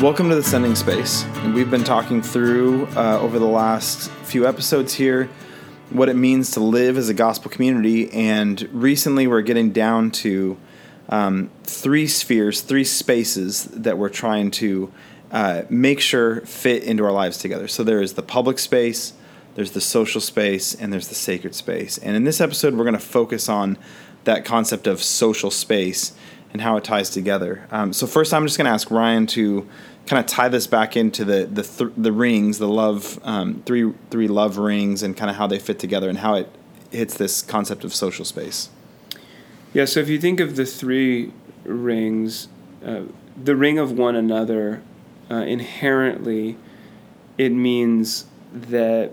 Welcome to the Sending Space. We've been talking through uh, over the last few episodes here what it means to live as a gospel community, and recently we're getting down to um, three spheres, three spaces that we're trying to uh, make sure fit into our lives together. So there is the public space, there's the social space, and there's the sacred space. And in this episode, we're going to focus on that concept of social space and how it ties together. Um, so first, I'm just going to ask Ryan to kind of tie this back into the the th- the rings, the love um, three three love rings, and kind of how they fit together and how it hits this concept of social space. Yeah. So if you think of the three rings, uh, the ring of one another, uh, inherently, it means that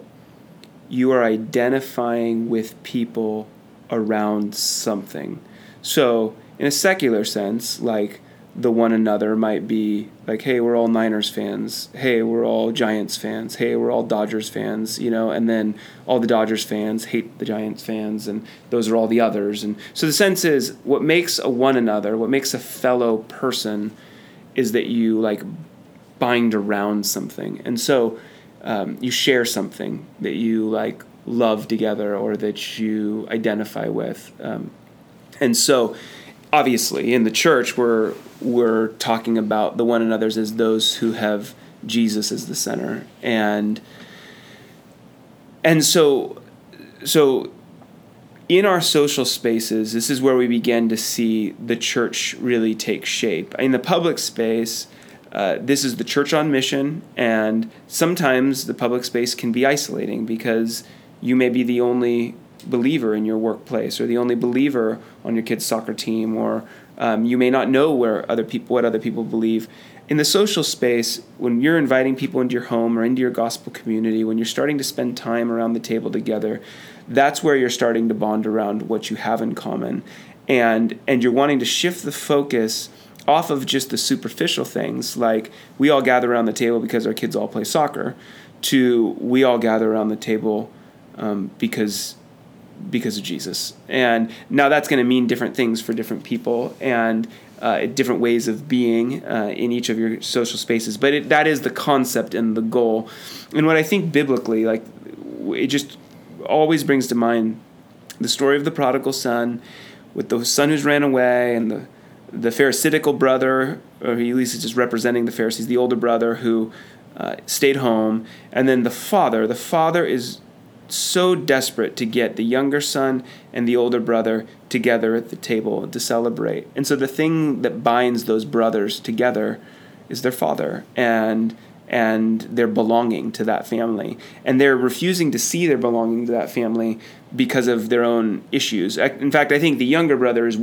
you are identifying with people around something. So in a secular sense, like the one another might be like, hey, we're all Niners fans. Hey, we're all Giants fans. Hey, we're all Dodgers fans, you know, and then all the Dodgers fans hate the Giants fans, and those are all the others. And so the sense is what makes a one another, what makes a fellow person is that you like bind around something. And so um, you share something that you like love together or that you identify with. Um, and so obviously in the church we're we're talking about the one another's as those who have Jesus as the center. And and so so in our social spaces this is where we begin to see the church really take shape. In the public space uh, this is the church on mission and sometimes the public space can be isolating because you may be the only believer in your workplace or the only believer on your kid's soccer team or um, you may not know where other people what other people believe. In the social space when you're inviting people into your home or into your gospel community when you're starting to spend time around the table together that's where you're starting to bond around what you have in common. And and you're wanting to shift the focus off of just the superficial things like we all gather around the table because our kids all play soccer to we all gather around the table um, because because of Jesus. And now that's going to mean different things for different people and uh, different ways of being uh, in each of your social spaces. But it, that is the concept and the goal. And what I think biblically, like, it just always brings to mind the story of the prodigal son with the son who's ran away and the the Pharisaical brother, or at least just representing the Pharisees, the older brother who uh, stayed home, and then the father. The father is so desperate to get the younger son and the older brother together at the table to celebrate. And so the thing that binds those brothers together is their father and and their belonging to that family. And they're refusing to see their belonging to that family because of their own issues. In fact, I think the younger brother is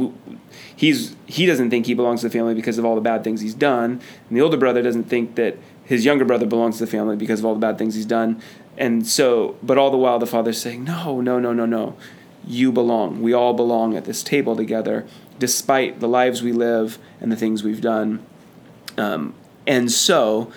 he's he doesn't think he belongs to the family because of all the bad things he's done, and the older brother doesn't think that his younger brother belongs to the family because of all the bad things he's done. And so, but all the while, the father's saying, No, no, no, no, no. You belong. We all belong at this table together, despite the lives we live and the things we've done. Um, and so,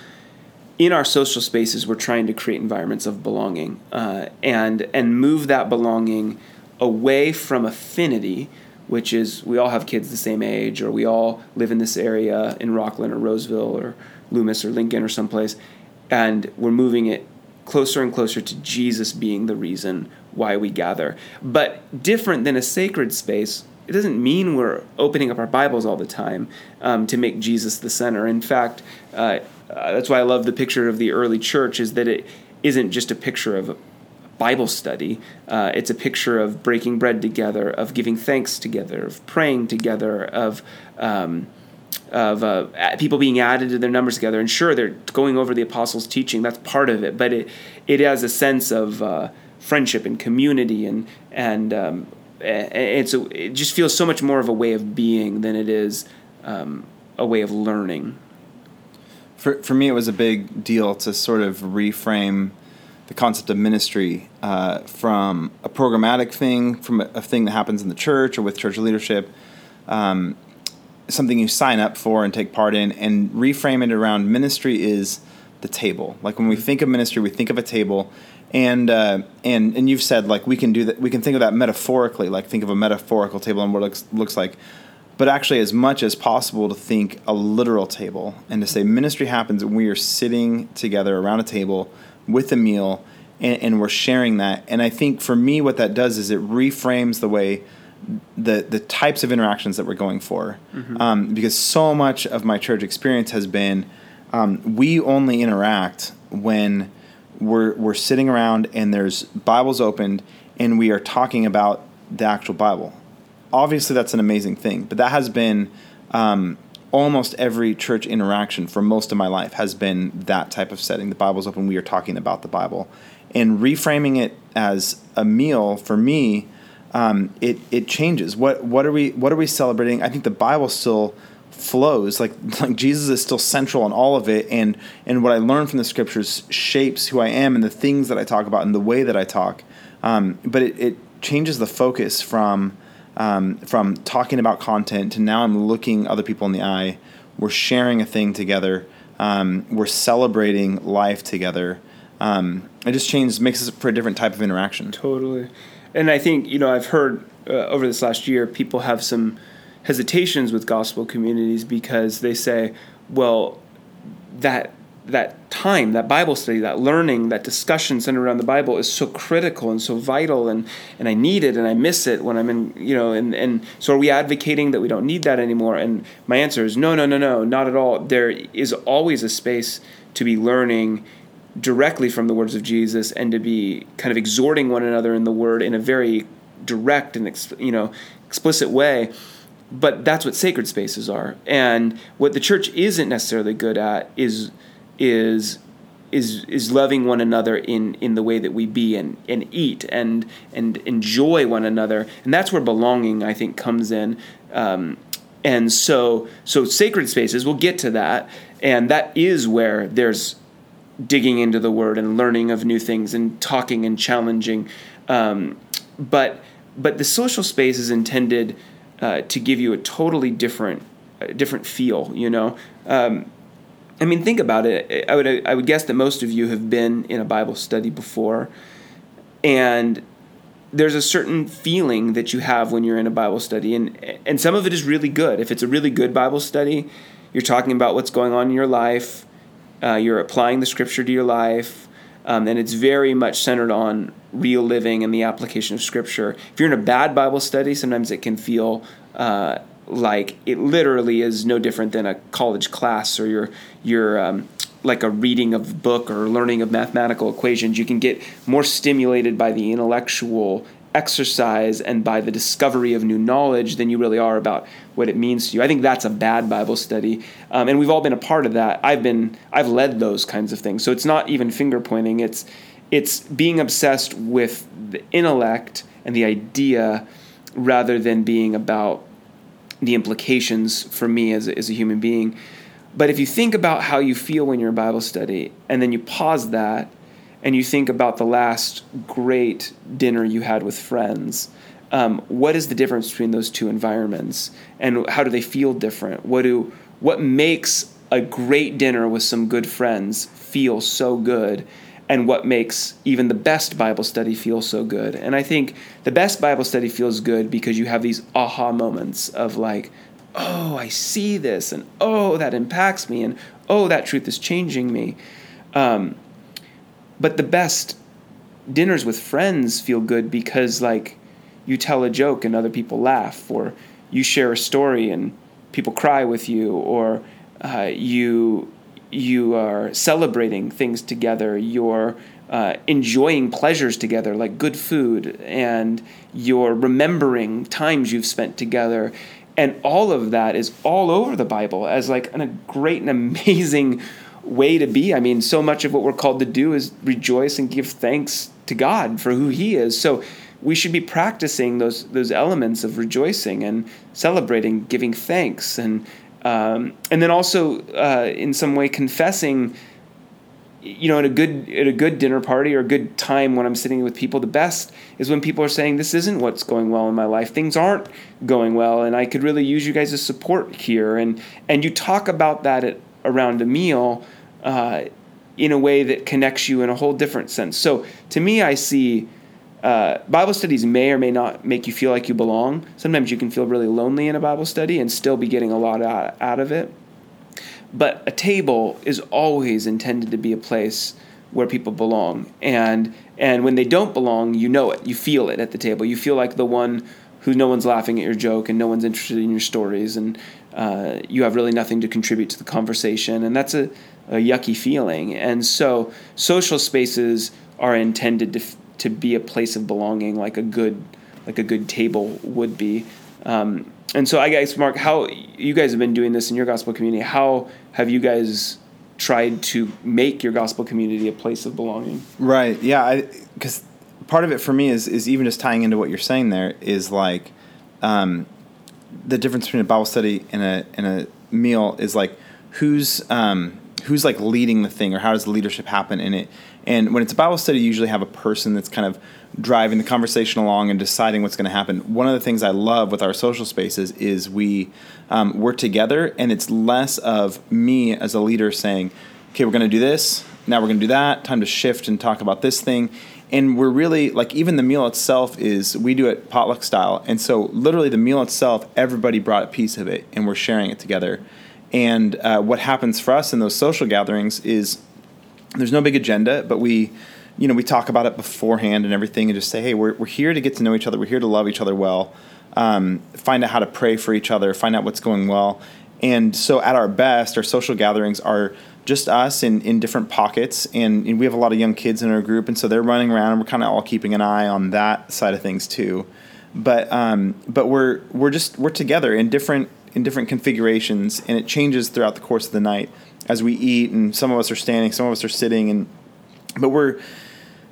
in our social spaces, we're trying to create environments of belonging uh, and and move that belonging away from affinity, which is we all have kids the same age, or we all live in this area in Rocklin or Roseville or Loomis or Lincoln or someplace, and we're moving it closer and closer to Jesus being the reason why we gather. But different than a sacred space, it doesn't mean we're opening up our Bibles all the time um, to make Jesus the center. In fact, uh, uh, that's why I love the picture of the early church is that it isn't just a picture of a Bible study. Uh, it's a picture of breaking bread together, of giving thanks together, of praying together, of um, of uh, people being added to their numbers together. And sure, they're going over the apostles' teaching. That's part of it, but it it has a sense of uh, friendship and community, and and um, and so it just feels so much more of a way of being than it is um, a way of learning. For for me, it was a big deal to sort of reframe the concept of ministry uh, from a programmatic thing, from a, a, thing that happens in the church or with church leadership. Um, something you sign up for and take part in, and reframe it around ministry is the table. Like when we think of ministry, we think of a table, and uh, and and you've said like we can do that. We can think of that metaphorically. Like think of a metaphorical table and what it looks looks like. But actually as much as possible to think a literal table and to say ministry happens when we are sitting together around a table with a meal and, and we're sharing that. And I think for me, what that does is it reframes the way the the types of interactions that we're going for, mm-hmm. um, because so much of my church experience has been um, we only interact when we're we're sitting around and there's Bibles opened and we are talking about the actual Bible. Obviously, that's an amazing thing, but that has been um, almost every church interaction for most of my life has been that type of setting. The Bible's open, we are talking about the Bible, and reframing it as a meal for me. Um, it it changes. What what are we what are we celebrating? I think the Bible still flows like like Jesus is still central in all of it and and what I learn from the scriptures shapes who I am and the things that I talk about and the way that I talk um, but it, it changes the focus from um, from talking about content to now I'm looking other people in the eye. We're sharing a thing together. Um, we're celebrating life together. Um, it just changes makes it for a different type of interaction. Totally. And I think you know I've heard uh, over this last year people have some hesitations with gospel communities because they say, well, that that time, that Bible study, that learning, that discussion centered around the Bible is so critical and so vital and, and I need it and I miss it when I'm in, you know, and, and so are we advocating that we don't need that anymore? And my answer is no, no, no, no, not at all. There is always a space to be learning directly from the words of Jesus and to be kind of exhorting one another in the word in a very direct and, you know, explicit way but that's what sacred spaces are. And what the church isn't necessarily good at is is is is loving one another in in the way that we be and and eat and and enjoy one another. And that's where belonging I think comes in. Um, and so so sacred spaces we'll get to that and that is where there's digging into the word and learning of new things and talking and challenging um, but but the social space is intended uh, to give you a totally different uh, different feel. You know, um, I mean, think about it. I would I would guess that most of you have been in a Bible study before, and there's a certain feeling that you have when you're in a Bible study, and and some of it is really good. If it's a really good Bible study, you're talking about what's going on in your life. Uh, you're applying the Scripture to your life, um, and it's very much centered on real living and the application of Scripture. If you're in a bad Bible study, sometimes it can feel uh, like it literally is no different than a college class or your your um, like a reading of a book or learning of mathematical equations. You can get more stimulated by the intellectual exercise and by the discovery of new knowledge than you really are about what it means to you. I think that's a bad Bible study, um, and we've all been a part of that. I've been I've led those kinds of things, so it's not even finger pointing. It's it's being obsessed with the intellect and the idea rather than being about the implications for me as a, as a human being. But if you think about how you feel when you're in Bible study, and then you pause that and you think about the last great dinner you had with friends, um, what is the difference between those two environments, and how do they feel different? What do what makes a great dinner with some good friends feel so good? And what makes even the best Bible study feel so good. And I think the best Bible study feels good because you have these aha moments of like, oh, I see this, and oh, that impacts me, and oh, that truth is changing me. Um, but the best dinners with friends feel good because like you tell a joke and other people laugh, or you share a story and people cry with you, or uh, you you are celebrating things together, you're uh, enjoying pleasures together, like good food, and you're remembering times you've spent together. And all of that is all over the Bible as like an, a great and amazing way to be. I mean, so much of what we're called to do is rejoice and give thanks to God for who He is. So we should be practicing those those elements of rejoicing and celebrating, giving thanks, and um, and then also uh, in some way confessing you know at a good at a good dinner party or a good time when i'm sitting with people the best is when people are saying this isn't what's going well in my life. Things aren't going well and i could really use you guys' as support here. And and you talk about that at, around a meal uh, in a way that connects you in a whole different sense. So to me i see uh, Bible studies may or may not make you feel like you belong. Sometimes you can feel really lonely in a Bible study and still be getting a lot out, of it. But a table is always intended to be a place where people belong. And and when they don't belong, you know it. You feel it at the table. You feel like the one who no one's laughing at your joke and no one's interested in your stories and uh, you have really nothing to contribute to the conversation. And that's a, a yucky feeling. And so social spaces are intended to to be a place of belonging, like a good like a good table would be. Um, and so I guess Mark, how you guys have been doing this in your gospel community? How have you guys tried to make your gospel community a place of belonging? Right. Yeah. Because part of it for me is is even just tying into what you're saying there is like um, the difference between a Bible study and a and a meal is like who's um, who's like leading the thing or how does the leadership happen in it and when it's a bible study you usually have a person that's kind of driving the conversation along and deciding what's going to happen. One of the things i love with our social spaces is we um, work together and it's less of me as a leader saying okay we're going to do this now we're going to do that time to shift and talk about this thing. And we're really like even the meal itself is we do it potluck style. And so literally the meal itself everybody brought a piece of it and we're sharing it together. And uh, what happens for us in those social gatherings is there's no big agenda, but we, you know, we talk about it beforehand and everything, and just say, hey, we're we're here to get to know each other. We're here to love each other well. Um, find out how to pray for each other. Find out what's going well. And so, at our best, our social gatherings are just us in, in different pockets, and, and we have a lot of young kids in our group, and so they're running around, and we're kind of all keeping an eye on that side of things too. But um, but we're we're just we're together in different in different configurations, and it changes throughout the course of the night as we eat. And some of us are standing, some of us are sitting, and but we're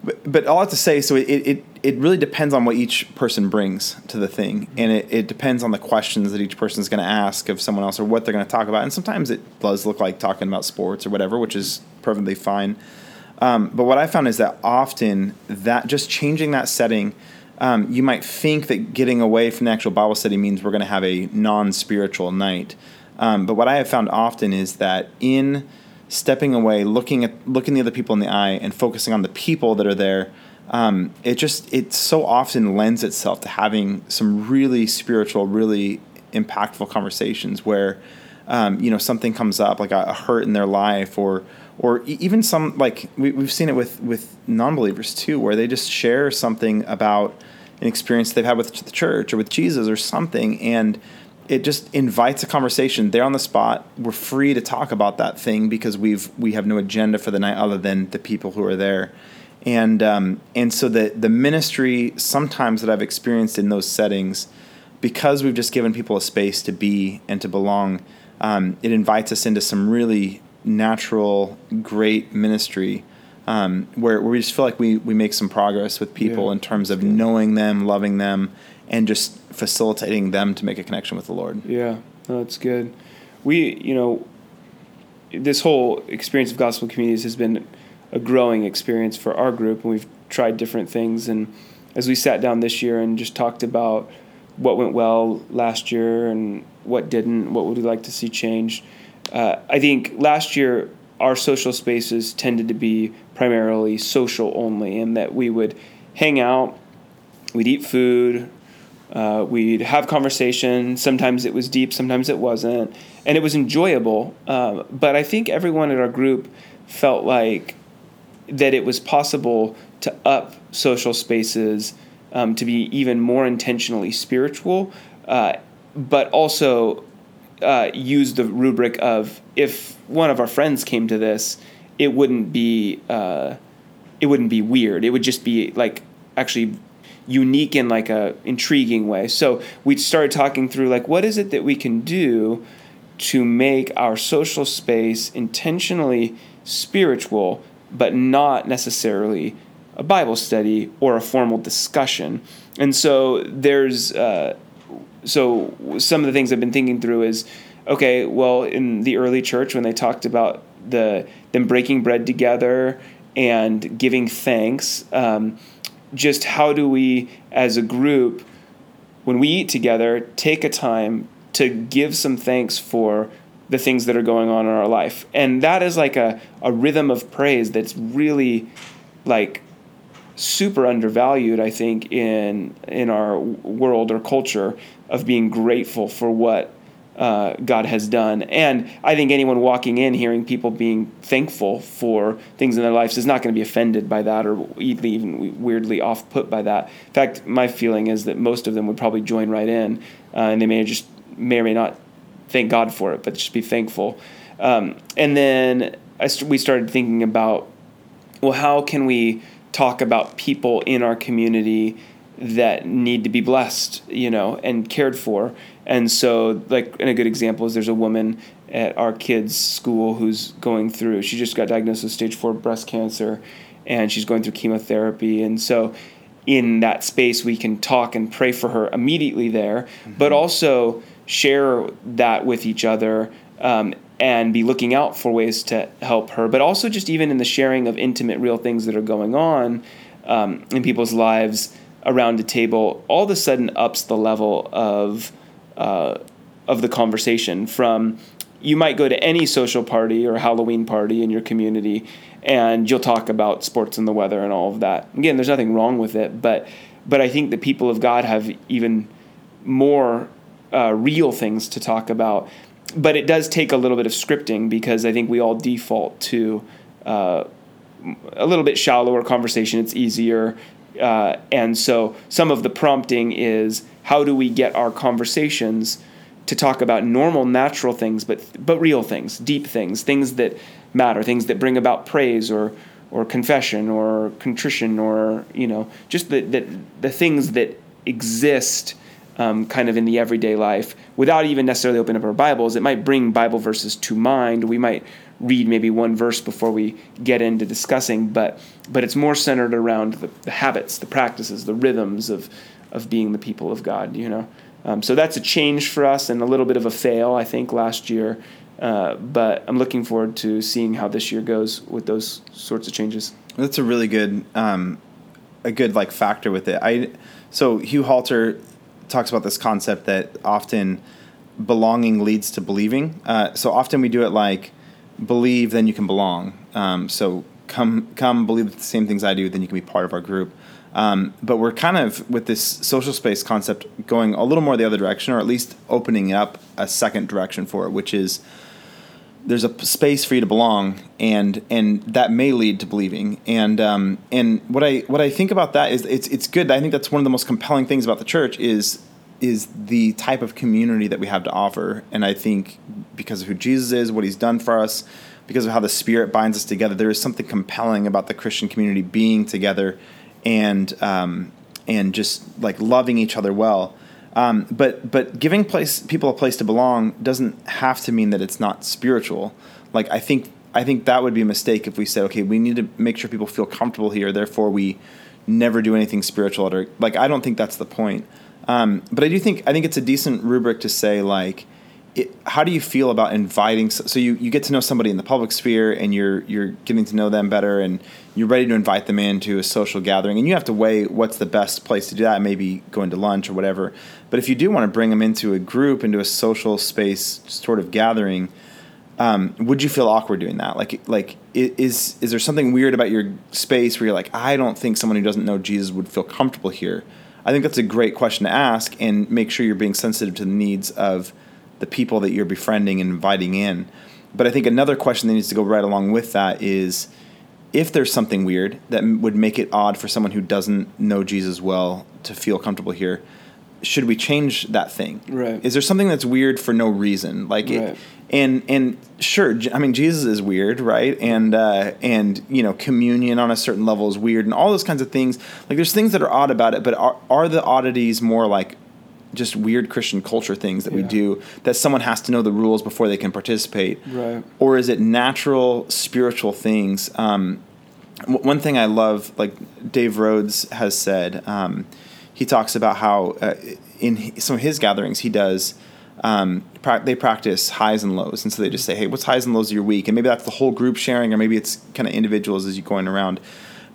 but, but all I have to say, so it, it, it really depends on what each person brings to the thing, and it, it depends on the questions that each person is going to ask of someone else or what they're going to talk about. And sometimes it does look like talking about sports or whatever, which is perfectly fine. Um, but what I found is that often that just changing that setting um, you might think that getting away from the actual Bible study means we're going to have a non spiritual night. Um, but what I have found often is that in stepping away, looking at looking the other people in the eye, and focusing on the people that are there, um, it just it so often lends itself to having some really spiritual, really impactful conversations where um, you know something comes up like a, a hurt in their life or or even some like we, we've seen it with with non-believers too where they just share something about an experience they've had with the church or with jesus or something and it just invites a conversation. There on the spot. We're free to talk about that thing because we've we have no agenda for the night other than the people who are there. And um, and so the the ministry sometimes that i've experienced in those settings because we've just given people a space to be and to belong um, it invites us into some really natural, great ministry um, where, where we just feel like we, we make some progress with people yeah. in terms of knowing them, loving them, and just facilitating them to make a connection with the Lord. Yeah, no, that's good. We, you know, this whole experience of gospel communities has been a growing experience for our group, and we've tried different things. And as we sat down this year and just talked about what went well last year and what didn't, what would we like to see change. uh, I think last year our social spaces tended to be primarily social only, in that we would hang out, we'd eat food, uh, we'd have conversation. Sometimes it was deep, sometimes it wasn't, and it was enjoyable. Uh, but I think everyone in our group felt like that it was possible to up social spaces um, to be even more intentionally spiritual, uh, but also uh, use the rubric of if one of our friends came to this, it wouldn't be uh, it wouldn't be weird. It would just be like actually unique in like a intriguing way. So we started talking through like what is it that we can do to make our social space intentionally spiritual, but not necessarily a Bible study or a formal discussion. And so there's uh, so some of the things I've been thinking through is okay, well, in the early church when they talked about the them breaking bread together and giving thanks, um, just how do we as a group when we eat together take a time to give some thanks for the things that are going on in our life. And that is like a, a rhythm of praise that's really like super undervalued, I think, in in our world or culture of being grateful for what uh, God has done. And I think anyone walking in hearing people being thankful for things in their lives is not going to be offended by that or even weirdly off put by that. In fact, my feeling is that most of them would probably join right in, uh, and they may just may or may not thank God for it, but just be thankful. Um, and then st- we started thinking about, well, how can we talk about people in our community that need to be blessed, you know, and cared for. And so, like, and a good example is there's a woman at our kids' school who's going through, she just got diagnosed with stage four breast cancer and she's going through chemotherapy. And so, in that space, we can talk and pray for her immediately there, mm-hmm. but also share that with each other um, and be looking out for ways to help her, but also just even in the sharing of intimate, real things that are going on um, in people's lives around a table, all of a sudden ups the level of uh, of the conversation. From you might go to any social party or Halloween party in your community, and you'll talk about sports and the weather and all of that. Again, there's nothing wrong with it, but but I think the people of God have even more uh, real things to talk about but it does take a little bit of scripting because I think we all default to uh, a little bit shallower conversation. It's easier. Uh, and so some of the prompting is how do we get our conversations to talk about normal, natural things, but but real things, deep things, things that matter, things that bring about praise or or confession or contrition or you know just the the, the things that exist um, kind of in the everyday life without even necessarily opening up our Bibles. It might bring Bible verses to mind. We might read maybe one verse before we get into discussing, but but it's more centered around the, the habits, the practices, the rhythms of of being the people of God. You know, um, so that's a change for us and a little bit of a fail, I think, last year. Uh, but I'm looking forward to seeing how this year goes with those sorts of changes. That's a really good, um, a good like factor with it. I so Hugh Halter talks about this concept that often belonging leads to believing. Uh, so often we do it like believe, then you can belong. Um, so come, come, believe the same things I do, then you can be part of our group. Um, but we're kind of with this social space concept going a little more the other direction, or at least opening up a second direction for it, which is there's a space for you to belong, and and that may lead to believing. And um, and what I what I think about that is it's it's good. I think that's one of the most compelling things about the church is is the type of community that we have to offer. And I think because of who Jesus is, what He's done for us, because of how the Spirit binds us together, there is something compelling about the Christian community being together, and um, and just like loving each other well. Um, but but giving place people a place to belong doesn't have to mean that it's not spiritual. Like I think I think that would be a mistake if we said, okay, we need to make sure people feel comfortable here, therefore we never do anything spiritual. Or like I don't think that's the point. Um, but I do think I think it's a decent rubric to say like it, how do you feel about inviting? So you, you get to know somebody in the public sphere, and you're you're getting to know them better, and you're ready to invite them into a social gathering, and you have to weigh what's the best place to do that. Maybe going to lunch or whatever. But if you do want to bring them into a group, into a social space sort of gathering, um, would you feel awkward doing that? Like like is is there something weird about your space where you're like, I don't think someone who doesn't know Jesus would feel comfortable here. I think that's a great question to ask, and make sure you're being sensitive to the needs of the people that you're befriending and inviting in. But I think another question that needs to go right along with that is if there's something weird that would make it odd for someone who doesn't know Jesus well to feel comfortable here, should we change that thing? Right. Is there something that's weird for no reason? Like right. it, and and sure, I mean Jesus is weird, right? And uh, and you know communion on a certain level is weird, and all those kinds of things. Like there's things that are odd about it, but are are the oddities more like just weird Christian culture things that yeah. we do that someone has to know the rules before they can participate? Right. Or is it natural spiritual things? Um, w- one thing I love, like Dave Rhodes has said, um, he talks about how uh, in some of his gatherings he does. Um, pra- they practice highs and lows, and so they just say, "Hey, what's highs and lows of your week?" And maybe that's the whole group sharing, or maybe it's kind of individuals as you're going around.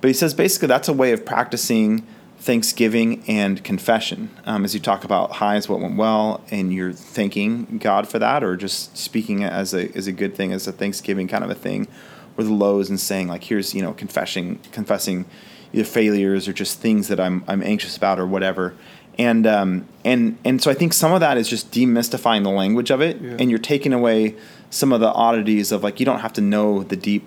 But he says basically that's a way of practicing thanksgiving and confession um, as you talk about highs what went well and you're thanking god for that or just speaking as a, as a good thing as a thanksgiving kind of a thing or the lows and saying like here's you know confessing confessing either failures or just things that I'm I'm anxious about or whatever. And um, and and so I think some of that is just demystifying the language of it, Yeah. and you're taking away some of the oddities of like you don't have to know the deep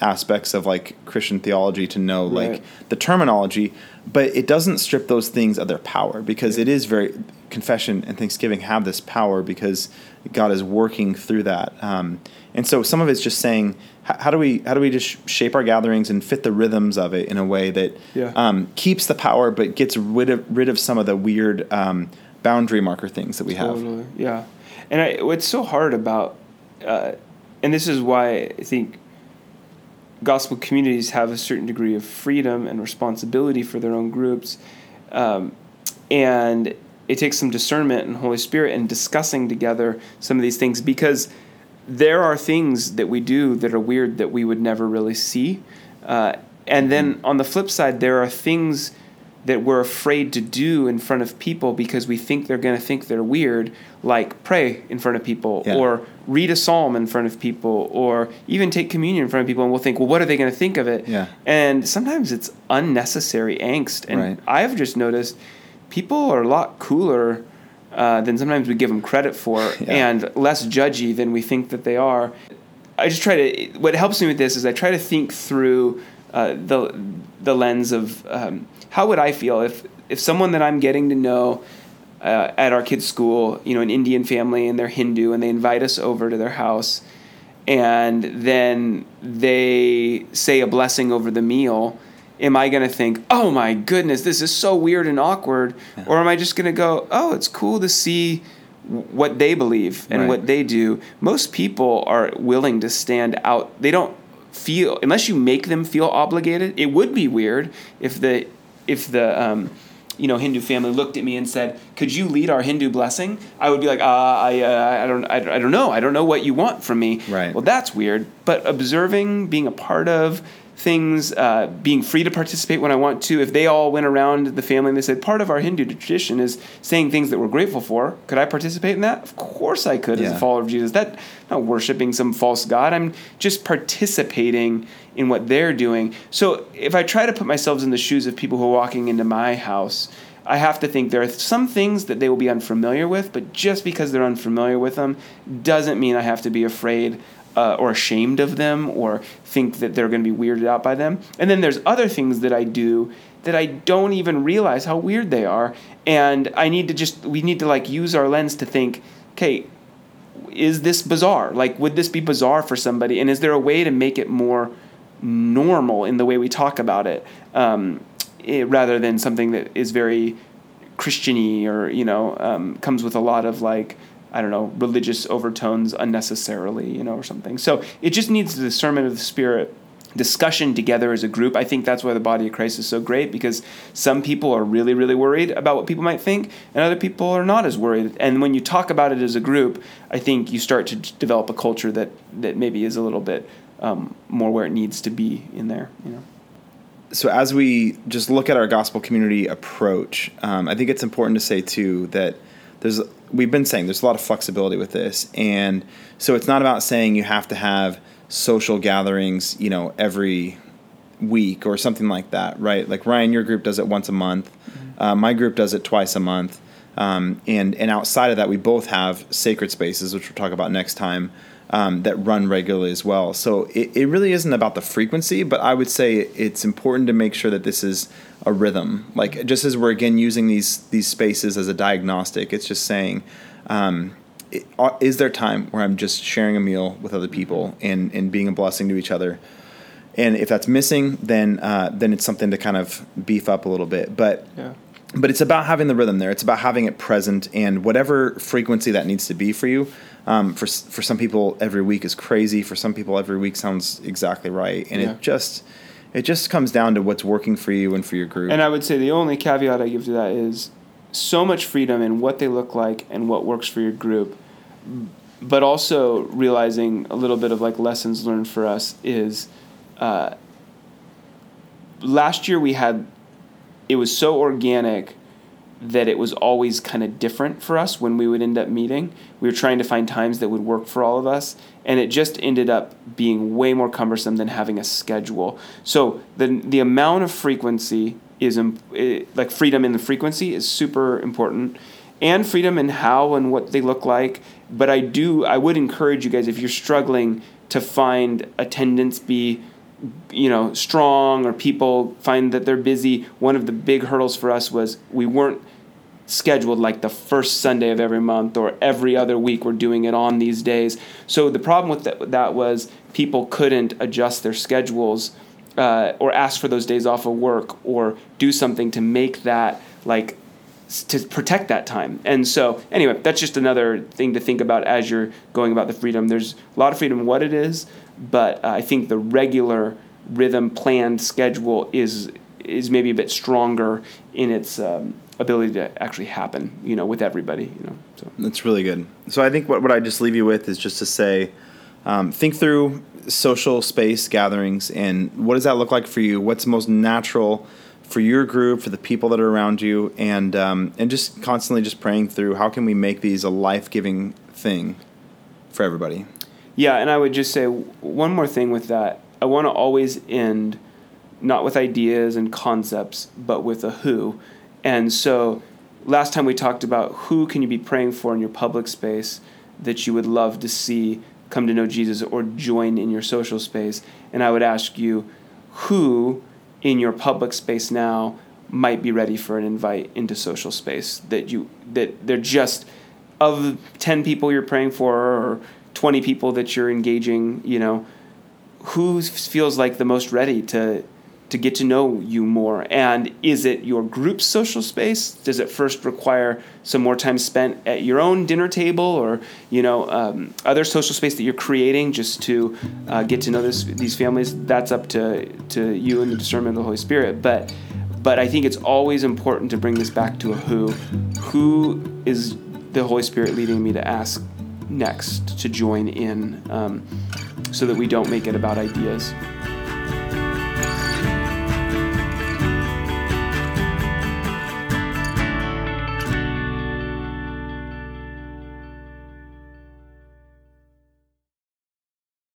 aspects of like Christian theology to know like Right. the terminology, but it doesn't strip those things of their power because it is very confession and Thanksgiving have this power because God is working through that. Um, and so some of it's just saying how, do we how do we just shape our gatherings and fit the rhythms of it in a way that Yeah. um, keeps the power but gets rid of rid of some of the weird um, boundary marker things that we have. Yeah. And I, what's so hard about, uh, and this is why I think gospel communities have a certain degree of freedom and responsibility for their own groups. Um, and it takes some discernment and Holy Spirit and discussing together some of these things because there are things that we do that are weird that we would never really see. Uh, and then on the flip side, there are things that we're afraid to do in front of people because we think they're going to think they're weird, like pray in front of people Yeah. or read a psalm in front of people or even take communion in front of people and we'll think, well, what are they going to think of it? Yeah. And sometimes it's unnecessary angst. And Right. I've just noticed people are a lot cooler uh, than sometimes we give them credit for Yeah. and less judgy than we think that they are. I just try to, what helps me with this is I try to think through uh, the, the lens of um, how would I feel if, if someone that I'm getting to know uh, at our kids' school, you know, an Indian family and they're Hindu and they invite us over to their house and then they say a blessing over the meal, am I going to think, oh my goodness, this is so weird and awkward? Or am I just going to go, oh, it's cool to see what they believe and Right. what they do? Most people are willing to stand out. They don't feel, unless you make them feel obligated, it would be weird if the, if the, um, you know, Hindu family looked at me and said, "Could you lead our Hindu blessing?" I would be like, uh, "I, uh, I don't, I, I don't know. I don't know what you want from me." Right. Well, that's weird. But observing, being a part of things, uh, being free to participate when I want to. If they all went around the family and they said, "Part of our Hindu tradition is saying things that we're grateful for," could I participate in that? Of course, I could as a follower of Jesus. That not worshiping some false god. I'm just participating in what they're doing. So if I try to put myself in the shoes of people who are walking into my house, I have to think there are some things that they will be unfamiliar with, but just because they're unfamiliar with them doesn't mean I have to be afraid uh, or ashamed of them or think that they're going to be weirded out by them. And then there's other things that I do that I don't even realize how weird they are. And I need to just, we need to like use our lens to think, okay, is this bizarre? Like, would this be bizarre for somebody? And is there a way to make it more normal in the way we talk about it, um, it rather than something that is very Christiany or you know um, comes with a lot of like I don't know religious overtones unnecessarily, you know, or something. So it just needs the discernment of the spirit. Discussion together as a group. I think that's why the body of Christ is so great because some people are really, really worried about what people might think, and other people are not as worried. And when you talk about it as a group, I think you start to develop a culture that that maybe is a little bit um, more where it needs to be in there. You know. so as we just look at our gospel community approach, um, I think it's important to say too that there's we've been saying there's a lot of flexibility with this, and so it's not about saying you have to have social gatherings, you know, every week or something like that, right? Like Ryan, your group does it once a month. Uh, my group does it twice a month. Um, and and outside of that, we both have sacred spaces, which we'll talk about next time, um, that run regularly as well. So it, it really isn't about the frequency, but I would say it's important to make sure that this is a rhythm. Like just as we're again using these these spaces as a diagnostic, it's just saying. Um, it, uh, is there time where I'm just sharing a meal with other people and, and being a blessing to each other? And if that's missing, then uh, then it's something to kind of beef up a little bit. But Yeah. but it's about having the rhythm there. It's about having it present and whatever frequency that needs to be for you. Um, for for some people, every week is crazy. For some people, every week sounds exactly right. And Yeah. it just it just comes down to what's working for you and for your group. And I would say the only caveat I give to that is so much freedom in what they look like and what works for your group. But also realizing a little bit of like lessons learned for us is uh, last year we had, it was so organic that it was always kind of different for us when we would end up meeting. We were trying to find times that would work for all of us, and it just ended up being way more cumbersome than having a schedule. So the the amount of frequency is it, like freedom in the frequency is super important, and freedom in how and what they look like. But I do I would encourage you guys if you're struggling to find attendance be you know strong or people find that they're busy one of the big hurdles for us was we weren't scheduled like the first sunday of every month or every other week we're doing it on these days so the problem with that, that was people couldn't adjust their schedules uh, or ask for those days off of work or do something to make that like to protect that time. And so, anyway, that's just another thing to think about as you're going about the freedom. There's a lot of freedom what it is, but uh, I think the regular rhythm planned schedule is is maybe a bit stronger in its um, ability to actually happen, you know, with everybody, you know. So that's really good. So I think what what I just leave you with is just to say, um, think through social space gatherings and what does that look like for you? What's most natural for your group, for the people that are around you, and um, and just constantly just praying through how can we make these a life giving thing for everybody. Yeah, and I would just say one more thing with that. I want to always end not with ideas and concepts, but with a who. And so last time we talked about who can you be praying for in your public space that you would love to see come to know Jesus or join in your social space. And I would ask you who in your public space now might be ready for an invite into social space that you that they're just of 10 people you're praying for or 20 people that you're engaging you know who feels like the most ready to to get to know you more? And is it your group's social space? Does it first require some more time spent at your own dinner table or you know um, other social space that you're creating just to uh, get to know this, these families? That's up to, to you and the discernment of the holy spirit. But but i think it's always important to bring this back to a who. Who is the holy spirit leading me to ask next to join in um, so that we don't make it about ideas